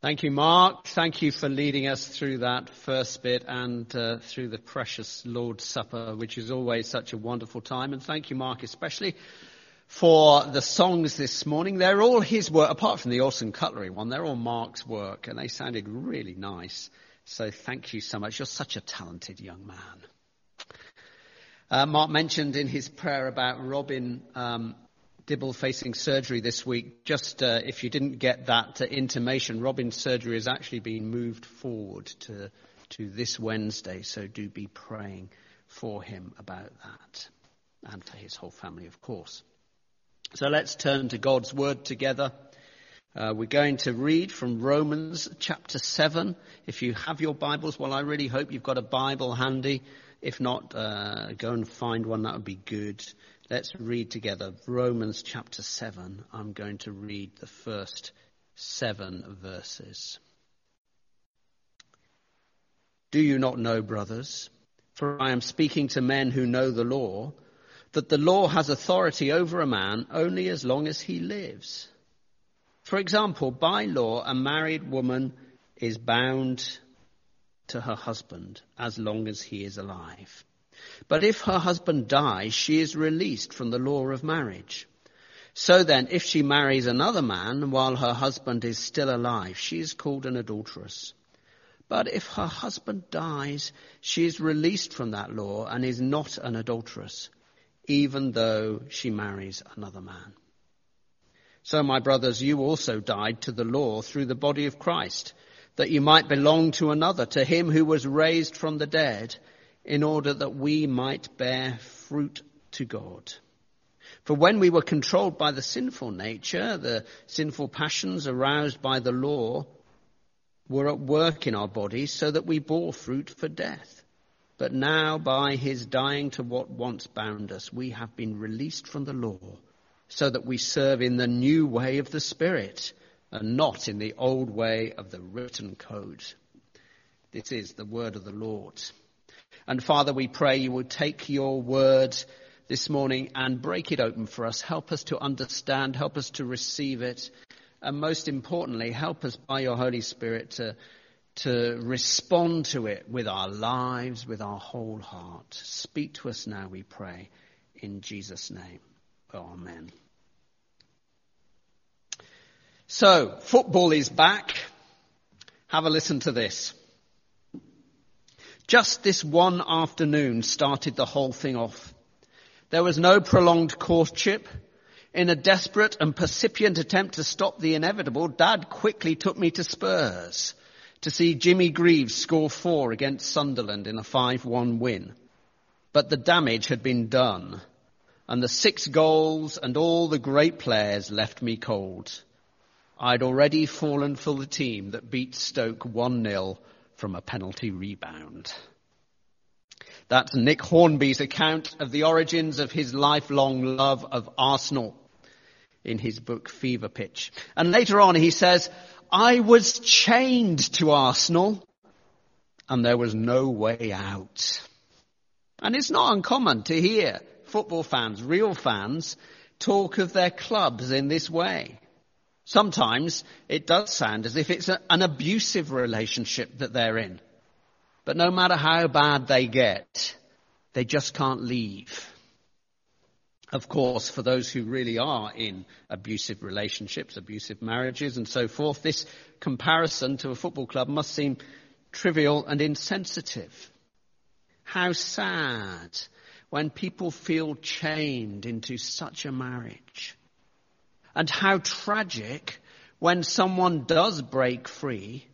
Thank you, Mark. Thank you for leading us through that first bit and uh, through the precious Lord's Supper, which is always such a wonderful time. And thank you, Mark, especially for the songs this morning. They're all his work, apart from the Orson Cutlery one. They're all Mark's work, and they sounded really nice. So thank you so much. You're such a talented young man. Uh, Mark mentioned in his prayer about Robin um, Dibble facing surgery this week. Just uh, if you didn't get that uh, intimation, Robin's surgery has actually been moved forward to, to this Wednesday, so do be praying for him about that and for his whole family, of course. So let's turn to God's Word together. Uh, we're going to read from Romans chapter 7. If you have your Bibles, well, I really hope you've got a Bible handy. If not, uh, go and find one, that would be good. Let's read together Romans chapter 7. I'm going to read the first seven verses. Do you not know, brothers, for I am speaking to men who know the law, that the law has authority over a man only as long as he lives? For example, by law, a married woman is bound to her husband as long as he is alive. But if her husband dies, she is released from the law of marriage. So then, if she marries another man while her husband is still alive, she is called an adulteress. But if her husband dies, she is released from that law and is not an adulteress, even though she marries another man. So, my brothers, you also died to the law through the body of Christ, that you might belong to another, to him who was raised from the dead in order that we might bear fruit to God. For when we were controlled by the sinful nature, the sinful passions aroused by the law were at work in our bodies so that we bore fruit for death. But now by his dying to what once bound us, we have been released from the law so that we serve in the new way of the Spirit and not in the old way of the written code. This is the word of the Lord. And Father, we pray you would take your word this morning and break it open for us. Help us to understand, help us to receive it, and most importantly, help us by your Holy Spirit to, to respond to it with our lives, with our whole heart. Speak to us now, we pray, in Jesus' name. Amen. So, football is back. Have a listen to this. Just this one afternoon started the whole thing off. There was no prolonged courtship. In a desperate and percipient attempt to stop the inevitable, Dad quickly took me to Spurs to see Jimmy Greaves score four against Sunderland in a 5-1 win. But the damage had been done, and the six goals and all the great players left me cold. I'd already fallen for the team that beat Stoke 1-0 from a penalty rebound. That's Nick Hornby's account of the origins of his lifelong love of Arsenal in his book Fever Pitch. And later on he says, I was chained to Arsenal and there was no way out. And it's not uncommon to hear football fans, real fans, talk of their clubs in this way. Sometimes it does sound as if it's an abusive relationship that they're in. But no matter how bad they get, they just can't leave. Of course, for those who really are in abusive relationships, abusive marriages and so forth, this comparison to a football club must seem trivial and insensitive. How sad when people feel chained into such a marriage. And how tragic when someone does break free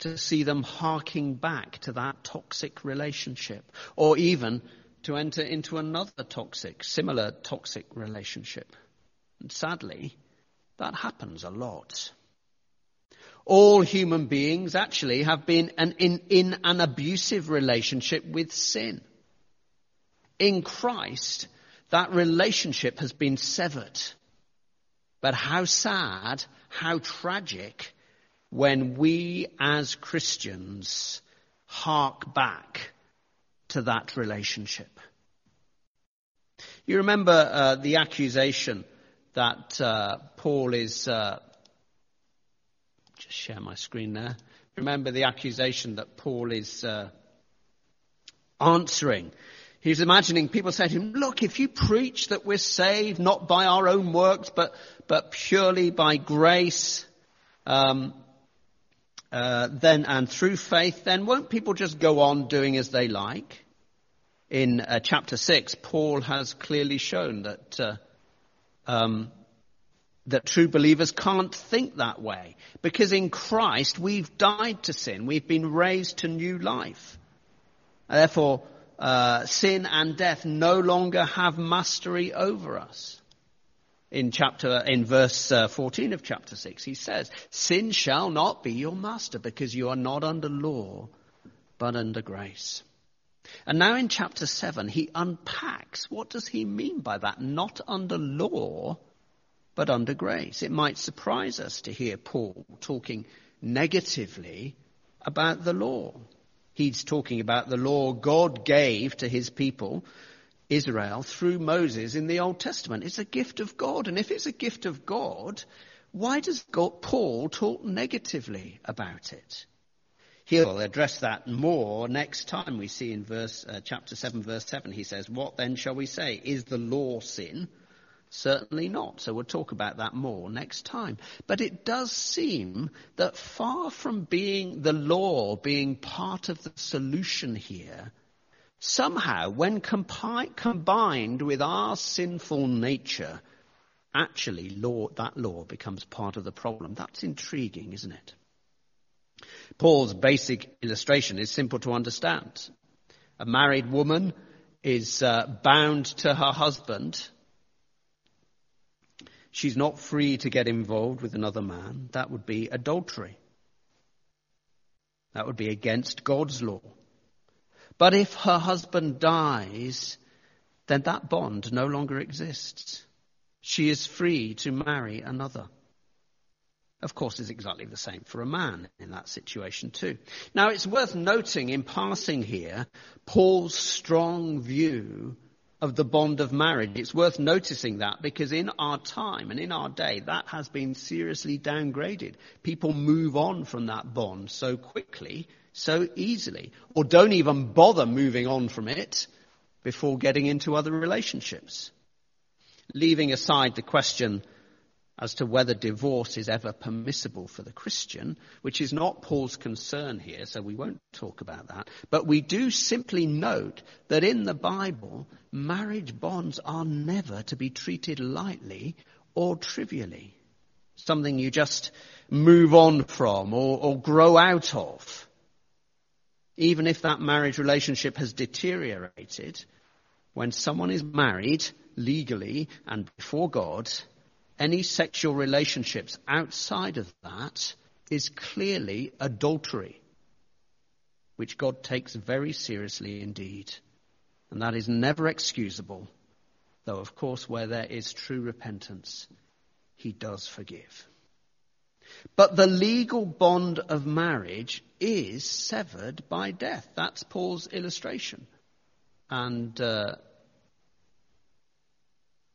to see them harking back to that toxic relationship or even to enter into another toxic, similar toxic relationship. And sadly, that happens a lot. All human beings actually have been an, in, in an abusive relationship with sin. In Christ, that relationship has been severed. But how sad, how tragic when we as Christians hark back to that relationship. You remember uh, the accusation that uh, Paul is uh, Just share my screen there. Remember the accusation that Paul is uh, answering. He's imagining people saying to him, look, if you preach that we're saved not by our own works, but, but purely by grace, um, uh, then and through faith, then won't people just go on doing as they like? In uh, chapter six, Paul has clearly shown that uh, um, that true believers can't think that way because in Christ we've died to sin, we've been raised to new life. Therefore, uh, sin and death no longer have mastery over us in chapter, in verse uh, 14 of chapter 6, he says, Sin shall not be your master because you are not under law, but under grace. And now in chapter 7, he unpacks what does he mean by that? Not under law, but under grace. It might surprise us to hear Paul talking negatively about the law. He's talking about the law God gave to his people Israel through Moses in the Old Testament. It's a gift of God. And if it's a gift of God, why does God, Paul talk negatively about it? He'll address that more next time we see in verse, uh, chapter 7 verse 7. He says, what then shall we say? Is the law sin? Certainly not. So we'll talk about that more next time. But it does seem that far from being the law being part of the solution here, somehow, when compi- combined with our sinful nature, actually law, that law becomes part of the problem. That's intriguing, isn't it? Paul's basic illustration is simple to understand. A married woman is uh, bound to her husband. She's not free to get involved with another man. That would be adultery. That would be against God's law. But if her husband dies, then that bond no longer exists. She is free to marry another. Of course, it's exactly the same for a man in that situation too. Now, it's worth noting in passing here Paul's strong view of the bond of marriage. It's worth noticing that because in our time and in our day, that has been seriously downgraded. People move on from that bond so quickly so easily, or don't even bother moving on from it before getting into other relationships. Leaving aside the question as to whether divorce is ever permissible for the Christian, which is not Paul's concern here, so we won't talk about that. But we do simply note that in the Bible, marriage bonds are never to be treated lightly or trivially. Something you just move on from or, or grow out of even if that marriage relationship has deteriorated, when someone is married legally and before God, any sexual relationships outside of that is clearly adultery, which God takes very seriously indeed. And that is never excusable, though, of course, where there is true repentance, He does forgive. But the legal bond of marriage is severed by death. That's Paul's illustration. And uh,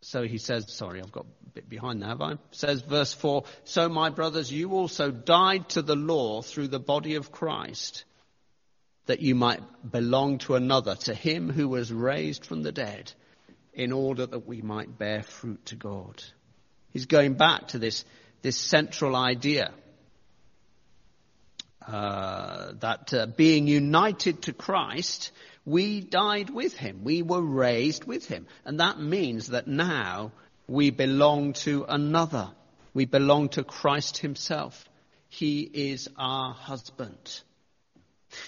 so he says, sorry, I've got a bit behind there, have I? Says verse 4 So, my brothers, you also died to the law through the body of Christ, that you might belong to another, to him who was raised from the dead, in order that we might bear fruit to God. He's going back to this this central idea uh, that uh, being united to Christ, we died with him. We were raised with him. And that means that now we belong to another. We belong to Christ himself. He is our husband.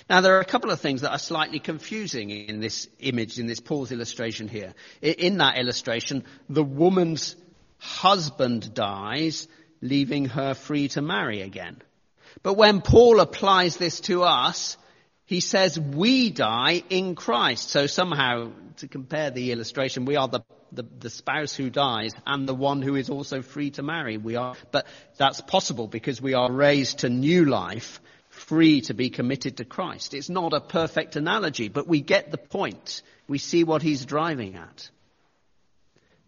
Now, there are a couple of things that are slightly confusing in this image, in this Paul's illustration here. In that illustration, the woman's husband dies leaving her free to marry again. But when Paul applies this to us, he says we die in Christ. So somehow, to compare the illustration, we are the, the, the, spouse who dies and the one who is also free to marry. We are, but that's possible because we are raised to new life, free to be committed to Christ. It's not a perfect analogy, but we get the point. We see what he's driving at.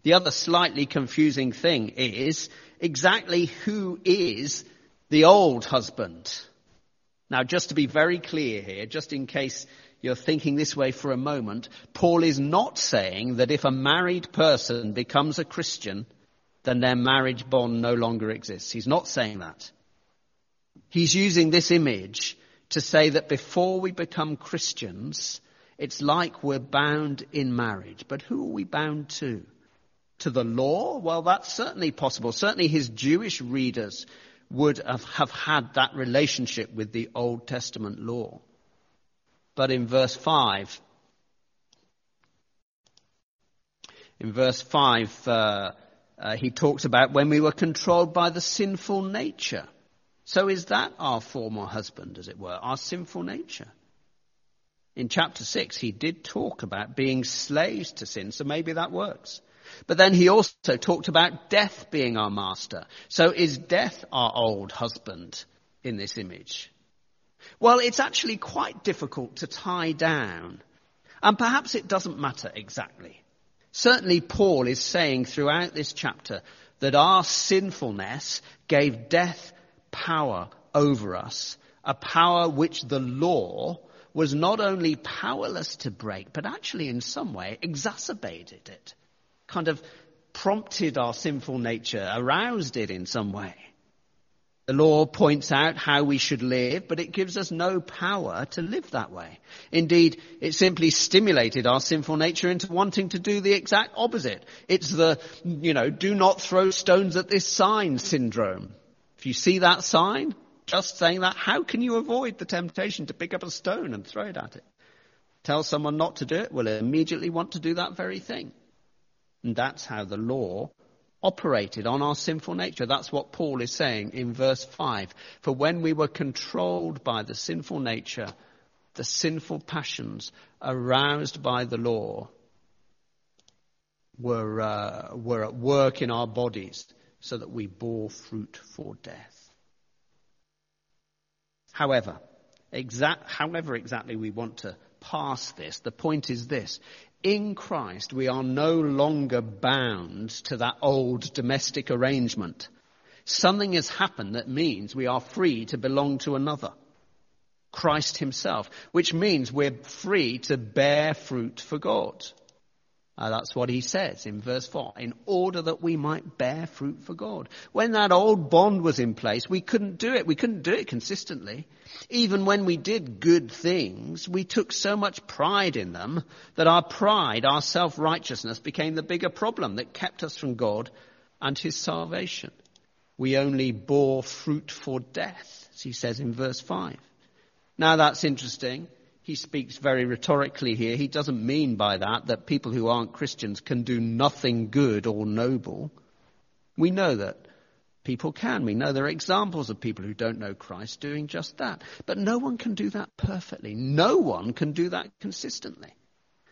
The other slightly confusing thing is exactly who is the old husband. Now, just to be very clear here, just in case you're thinking this way for a moment, Paul is not saying that if a married person becomes a Christian, then their marriage bond no longer exists. He's not saying that. He's using this image to say that before we become Christians, it's like we're bound in marriage. But who are we bound to? To the law? Well, that's certainly possible. Certainly his Jewish readers would have, had that relationship with the Old Testament law. But in verse 5, in verse 5, uh, uh, he talks about when we were controlled by the sinful nature. So is that our former husband, as it were, our sinful nature? In chapter 6, he did talk about being slaves to sin, so maybe that works. But then he also talked about death being our master. So is death our old husband in this image? Well, it's actually quite difficult to tie down. And perhaps it doesn't matter exactly. Certainly Paul is saying throughout this chapter that our sinfulness gave death power over us, a power which the law was not only powerless to break, but actually in some way exacerbated it, kind of prompted our sinful nature, aroused it in some way. The law points out how we should live, but it gives us no power to live that way. Indeed, it simply stimulated our sinful nature into wanting to do the exact opposite. It's the, you know, do not throw stones at this sign syndrome. If you see that sign, just saying that, how can you avoid the temptation to pick up a stone and throw it at it? Tell someone not to do it, will immediately want to do that very thing. And that's how the law operated on our sinful nature. That's what Paul is saying in verse 5. For when we were controlled by the sinful nature, the sinful passions aroused by the law were, uh, were at work in our bodies so that we bore fruit for death. However, however exactly we want to pass this, the point is this in Christ, we are no longer bound to that old domestic arrangement. Something has happened that means we are free to belong to another. Christ himself, which means we're free to bear fruit for God. Uh, that's what he says in verse 4, in order that we might bear fruit for God. When that old bond was in place, we couldn't do it. We couldn't do it consistently. Even when we did good things, we took so much pride in them that our pride, our self-righteousness became the bigger problem that kept us from God and his salvation. We only bore fruit for death, as he says in verse 5. Now that's interesting he speaks very rhetorically here. He doesn't mean by that that people who aren't Christians can do nothing good or noble. We know that people can. We know there are examples of people who don't know Christ doing just that. But no one can do that perfectly. No one can do that consistently.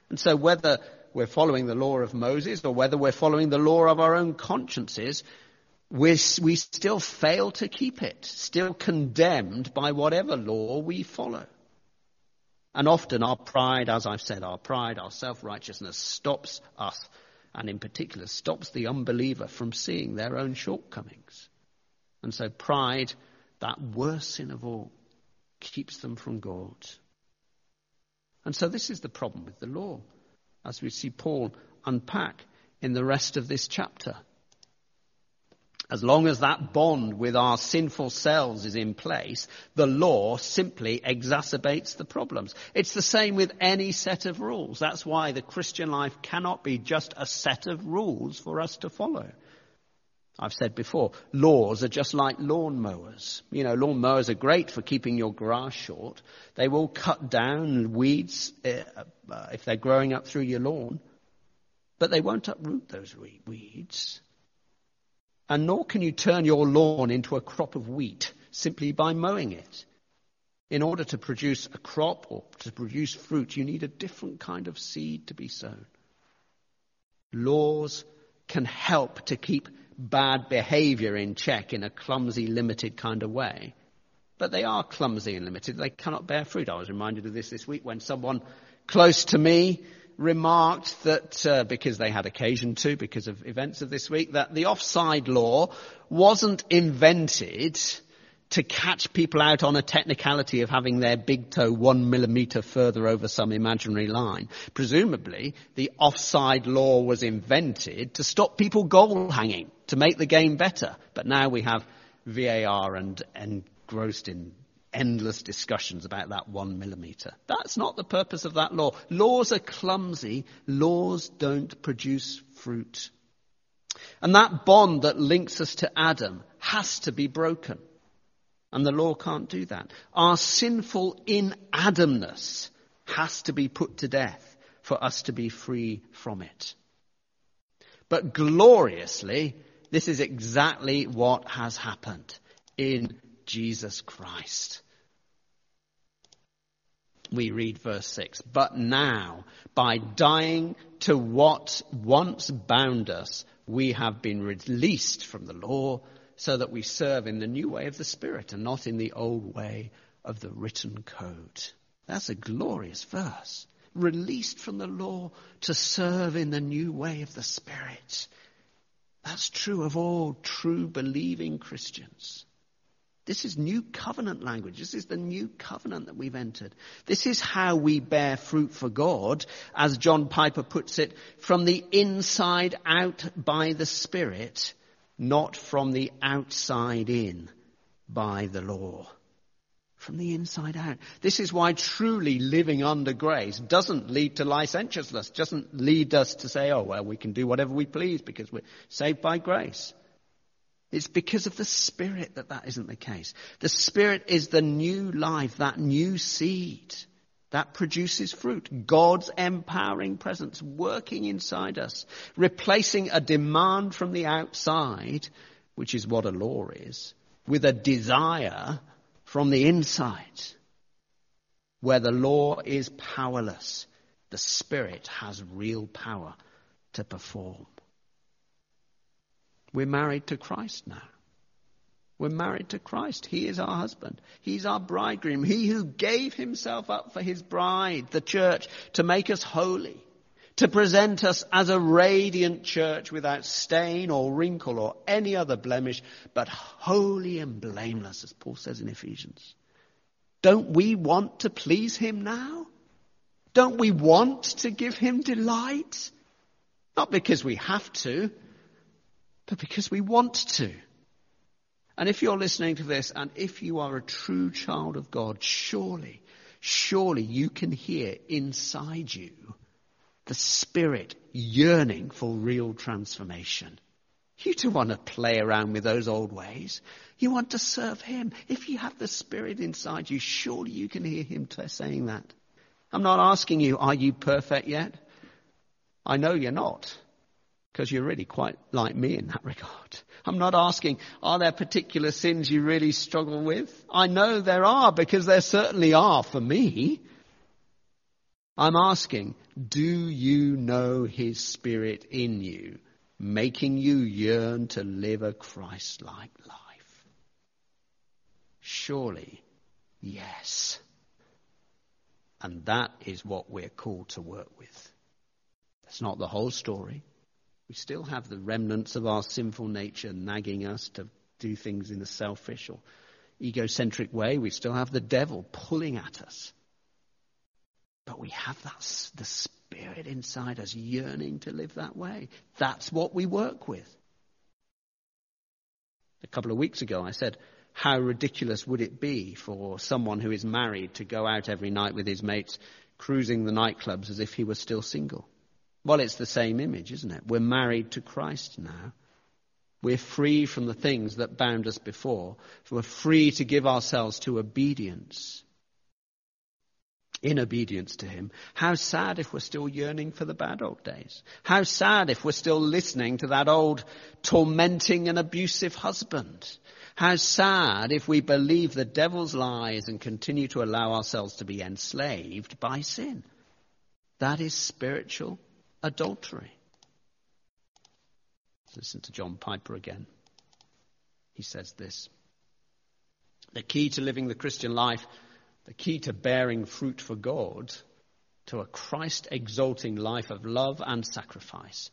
And so whether we're following the law of Moses or whether we're following the law of our own consciences, we still fail to keep it, still condemned by whatever law we follow. And often our pride, as I've said, our pride, our self-righteousness stops us, and in particular stops the unbeliever from seeing their own shortcomings. And so pride, that worst sin of all, keeps them from God. And so this is the problem with the law, as we see Paul unpack in the rest of this chapter. As long as that bond with our sinful selves is in place, the law simply exacerbates the problems. It's the same with any set of rules. That's why the Christian life cannot be just a set of rules for us to follow. I've said before, laws are just like lawn mowers. You know, lawn mowers are great for keeping your grass short. They will cut down weeds uh, uh, if they're growing up through your lawn, but they won't uproot those weeds. And nor can you turn your lawn into a crop of wheat simply by mowing it. In order to produce a crop or to produce fruit, you need a different kind of seed to be sown. Laws can help to keep bad behavior in check in a clumsy, limited kind of way. But they are clumsy and limited. They cannot bear fruit. I was reminded of this this week when someone close to me remarked that, uh, because they had occasion to, because of events of this week, that the offside law wasn't invented to catch people out on a technicality of having their big toe one millimeter further over some imaginary line. Presumably, the offside law was invented to stop people goal hanging, to make the game better. But now we have VAR and engrossed in endless discussions about that one millimeter. That's not the purpose of that law. Laws are clumsy. Laws don't produce fruit. And that bond that links us to Adam has to be broken. And the law can't do that. Our sinful in Adamness has to be put to death for us to be free from it. But gloriously, this is exactly what has happened in Jesus Christ. We read verse 6. But now, by dying to what once bound us, we have been released from the law so that we serve in the new way of the Spirit and not in the old way of the written code. That's a glorious verse. Released from the law to serve in the new way of the Spirit. That's true of all true believing Christians. This is new covenant language. This is the new covenant that we've entered. This is how we bear fruit for God, as John Piper puts it, from the inside out by the Spirit not from the outside in by the law. From the inside out. This is why truly living under grace doesn't lead to licentiousness, doesn't lead us to say, oh, well, we can do whatever we please because we're saved by grace. It's because of the Spirit that that isn't the case. The Spirit is the new life, that new seed that produces fruit. God's empowering presence working inside us, replacing a demand from the outside, which is what a law is, with a desire from the inside. Where the law is powerless, the Spirit has real power to perform. We're married to Christ now. We're married to Christ. He is our husband. He's our bridegroom. He who gave himself up for his bride, the church, to make us holy, to present us as a radiant church without stain or wrinkle or any other blemish, but holy and blameless, as Paul says in Ephesians. Don't we want to please him now? Don't we want to give him delight? Not because we have to, but because we want to. And if you're listening to this and if you are a true child of God, surely, surely you can hear inside you the Spirit yearning for real transformation. You don't want to play around with those old ways. You want to serve Him. If you have the Spirit inside you, surely you can hear Him saying that. I'm not asking you, are you perfect yet? I know you're not, because you're really quite like me in that regard. I'm not asking, are there particular sins you really struggle with? I know there are because there certainly are for me. I'm asking, do you know His Spirit in you, making you yearn to live a Christ-like life? Surely, yes. And that is what we're called to work with. That's not the whole story. We still have the remnants of our sinful nature nagging us to do things in a selfish or egocentric way. We still have the devil pulling at us. But we have that, the spirit inside us yearning to live that way. That's what we work with. A couple of weeks ago, I said, how ridiculous would it be for someone who is married to go out every night with his mates, cruising the nightclubs as if he were still single? Well, it's the same image, isn't it? We're married to Christ now. We're free from the things that bound us before. We're free to give ourselves to obedience. In obedience to Him. How sad if we're still yearning for the bad old days. How sad if we're still listening to that old tormenting and abusive husband. How sad if we believe the devil's lies and continue to allow ourselves to be enslaved by sin. That is spiritual adultery. Listen to John Piper again. He says this The key to living the Christian life, the key to bearing fruit for God, to a Christ exalting life of love and sacrifice,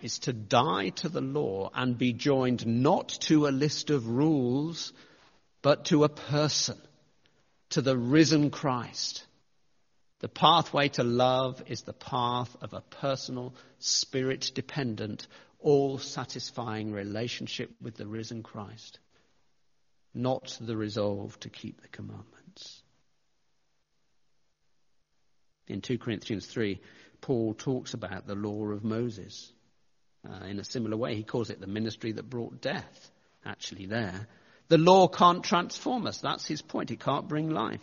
is to die to the law and be joined not to a list of rules, but to a person, to the risen Christ. The pathway to love is the path of a personal, spirit dependent, all satisfying relationship with the risen Christ, not the resolve to keep the commandments. In 2 Corinthians 3, Paul talks about the law of Moses. Uh, in a similar way, he calls it the ministry that brought death, actually, there. The law can't transform us. That's his point. It can't bring life.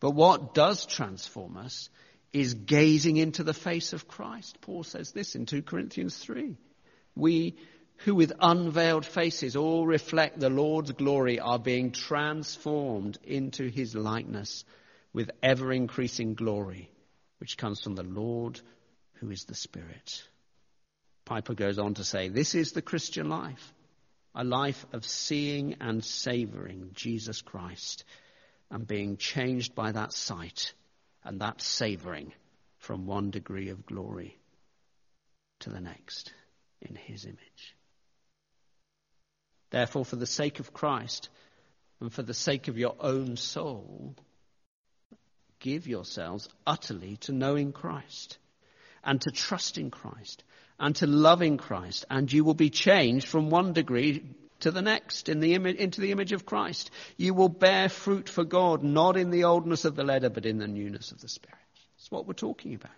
But what does transform us is gazing into the face of Christ. Paul says this in 2 Corinthians 3. We who with unveiled faces all reflect the Lord's glory are being transformed into his likeness with ever increasing glory, which comes from the Lord who is the Spirit. Piper goes on to say, This is the Christian life, a life of seeing and savoring Jesus Christ and being changed by that sight and that savoring from one degree of glory to the next in his image. Therefore, for the sake of Christ and for the sake of your own soul, give yourselves utterly to knowing Christ and to trusting Christ and to loving Christ, and you will be changed from one degree to the next in the image, into the image of Christ. You will bear fruit for God, not in the oldness of the letter, but in the newness of the Spirit. That's what we're talking about.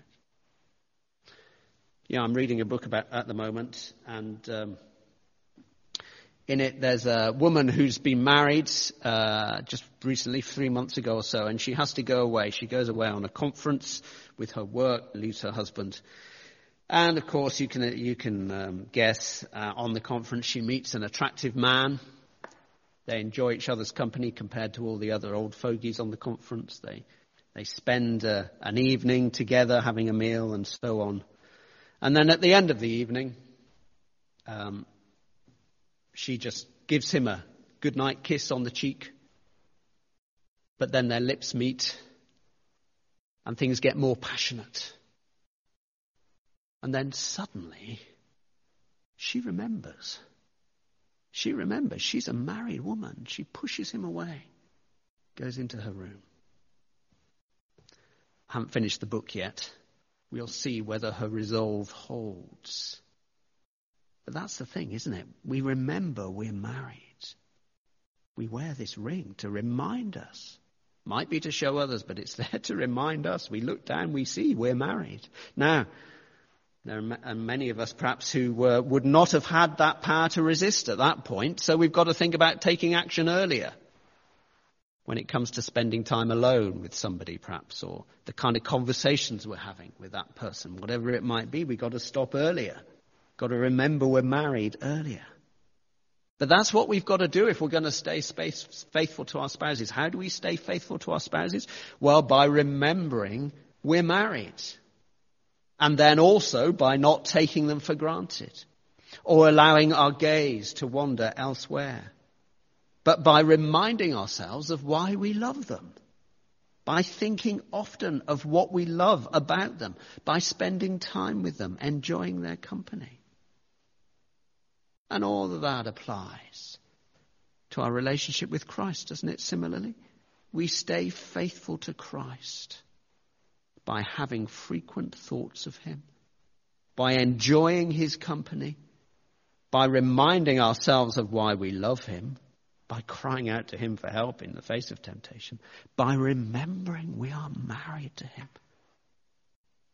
Yeah, I'm reading a book about at the moment, and um, in it there's a woman who's been married uh, just recently, three months ago or so, and she has to go away. She goes away on a conference with her work, leaves her husband. And of course, you can, you can um, guess uh, on the conference she meets an attractive man. They enjoy each other's company compared to all the other old fogies on the conference. They, they spend uh, an evening together having a meal and so on. And then at the end of the evening, um, she just gives him a goodnight kiss on the cheek. But then their lips meet and things get more passionate. And then suddenly, she remembers. She remembers she's a married woman. She pushes him away, goes into her room. I haven't finished the book yet. We'll see whether her resolve holds. But that's the thing, isn't it? We remember we're married. We wear this ring to remind us. Might be to show others, but it's there to remind us. We look down, we see we're married. Now, there are many of us perhaps who would not have had that power to resist at that point, so we've got to think about taking action earlier when it comes to spending time alone with somebody perhaps, or the kind of conversations we're having with that person, whatever it might be, we've got to stop earlier. Got to remember we're married earlier. But that's what we've got to do if we're going to stay faithful to our spouses. How do we stay faithful to our spouses? Well, by remembering we're married. And then also by not taking them for granted or allowing our gaze to wander elsewhere, but by reminding ourselves of why we love them, by thinking often of what we love about them, by spending time with them, enjoying their company. And all of that applies to our relationship with Christ, doesn't it? Similarly, we stay faithful to Christ by having frequent thoughts of Him, by enjoying His company, by reminding ourselves of why we love Him, by crying out to Him for help in the face of temptation, by remembering we are married to Him.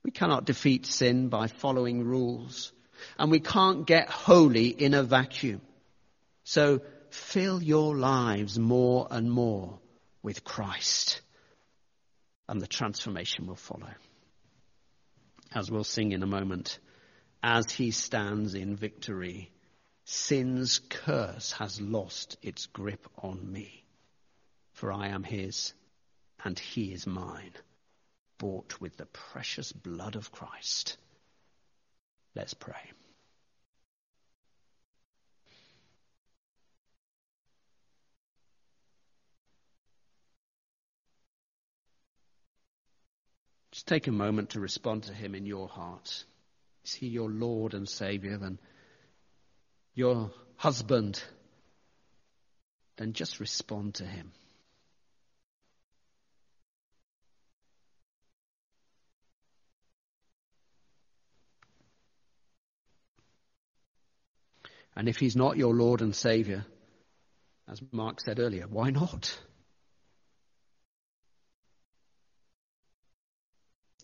We cannot defeat sin by following rules, and we can't get holy in a vacuum. So fill your lives more and more with Christ and the transformation will follow. As we'll sing in a moment, as he stands in victory, sin's curse has lost its grip on me. For I am his, and he is mine, bought with the precious blood of Christ. Let's pray. Take a moment to respond to Him in your heart. Is He your Lord and Savior? Then your husband, then just respond to him. And if he's not your Lord and Savior, as Mark said earlier, why not?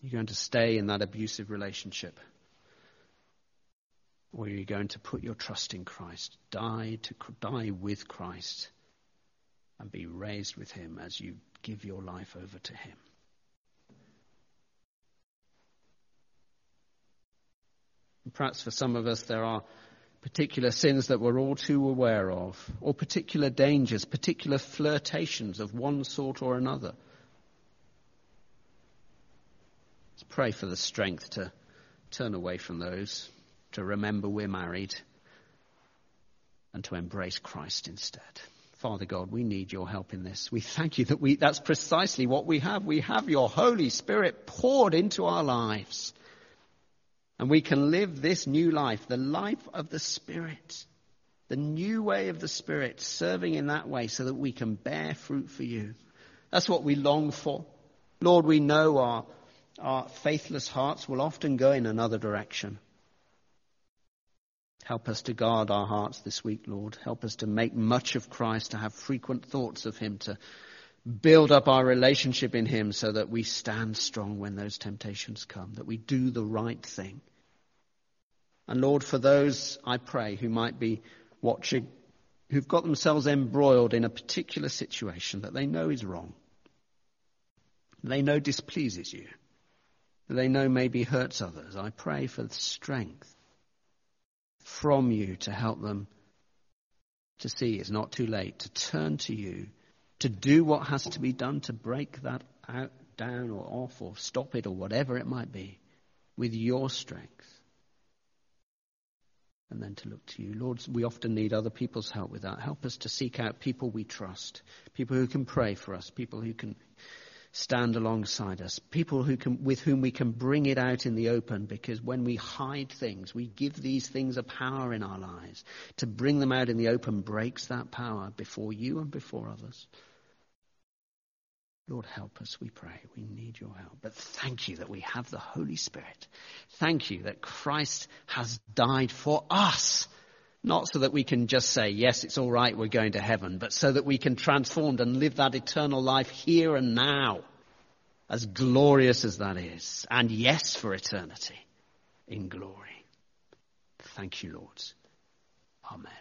You're going to stay in that abusive relationship. Or are you going to put your trust in Christ, die to die with Christ, and be raised with Him as you give your life over to Him? And perhaps for some of us, there are particular sins that we're all too aware of, or particular dangers, particular flirtations of one sort or another. Let's pray for the strength to turn away from those to remember we're married, and to embrace Christ instead. Father God, we need your help in this. We thank you that we, that's precisely what we have. We have your Holy Spirit poured into our lives. And we can live this new life, the life of the Spirit, the new way of the Spirit, serving in that way so that we can bear fruit for you. That's what we long for. Lord, we know our, our faithless hearts will often go in another direction. Help us to guard our hearts this week, Lord. Help us to make much of Christ, to have frequent thoughts of Him, to build up our relationship in Him so that we stand strong when those temptations come, that we do the right thing. And Lord, for those, I pray, who might be watching, who've got themselves embroiled in a particular situation that they know is wrong, they know displeases you, they know maybe hurts others, I pray for the strength from you to help them to see it's not too late, to turn to you, to do what has to be done to break that out, down or off or stop it or whatever it might be with your strength. And then to look to you. Lord, we often need other people's help with that. Help us to seek out people we trust, people who can pray for us, people who can stand alongside us, people who can, with whom we can bring it out in the open because when we hide things, we give these things a power in our lives. To bring them out in the open breaks that power before you and before others. Lord, help us, we pray. We need your help. But thank you that we have the Holy Spirit. Thank you that Christ has died for us. Not so that we can just say, yes, it's all right, we're going to heaven, but so that we can transform and live that eternal life here and now, as glorious as that is. And yes, for eternity in glory. Thank you, Lord. Amen.